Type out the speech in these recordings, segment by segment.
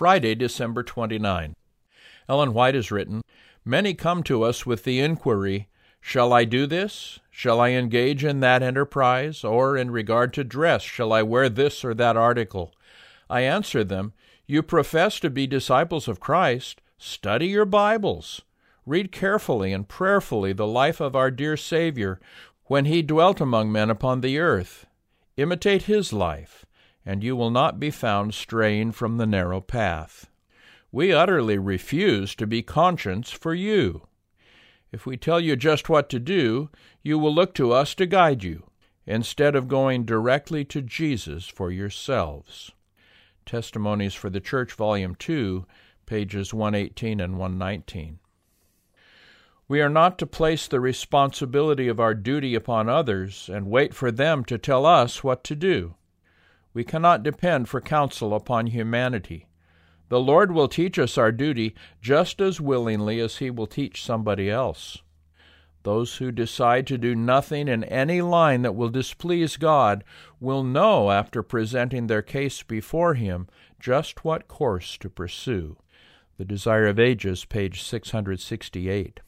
Friday, December 29. Ellen White has written Many come to us with the inquiry, Shall I do this? Shall I engage in that enterprise? Or, in regard to dress, shall I wear this or that article? I answer them, You profess to be disciples of Christ. Study your Bibles. Read carefully and prayerfully the life of our dear Savior when he dwelt among men upon the earth. Imitate his life, and you will not be found straying from the narrow path. We utterly refuse to be conscience for you. If we tell you just what to do, you will look to us to guide you, instead of going directly to Jesus for yourselves. Testimonies for the Church, Volume 2, pages 118 and 119. We are not to place the responsibility of our duty upon others and wait for them to tell us what to do. We cannot depend for counsel upon humanity. The Lord will teach us our duty just as willingly as He will teach somebody else. Those who decide to do nothing in any line that will displease God will know after presenting their case before Him just what course to pursue. The Desire of Ages, page 668.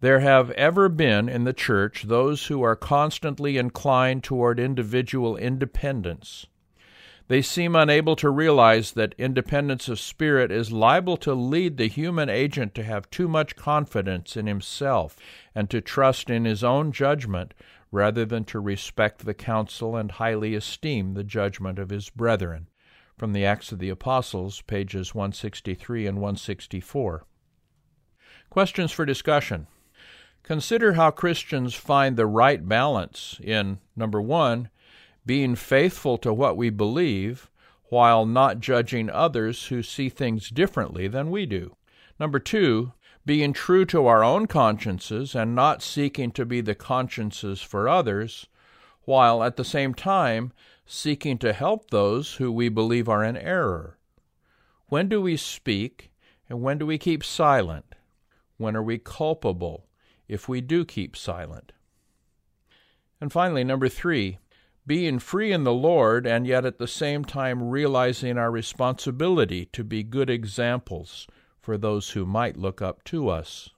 There have ever been in the Church those who are constantly inclined toward individual independence. They seem unable to realize that independence of spirit is liable to lead the human agent to have too much confidence in himself and to trust in his own judgment rather than to respect the counsel and highly esteem the judgment of his brethren. From the Acts of the Apostles, pages 163 and 164. Questions for discussion. Consider how Christians find the right balance in number one, being faithful to what we believe while not judging others who see things differently than we do. Number two, being true to our own consciences and not seeking to be the consciences for others, while at the same time seeking to help those who we believe are in error. When do we speak and when do we keep silent? When are we culpable if we do keep silent? And finally, number three, being free in the Lord and yet at the same time realizing our responsibility to be good examples for those who might look up to us.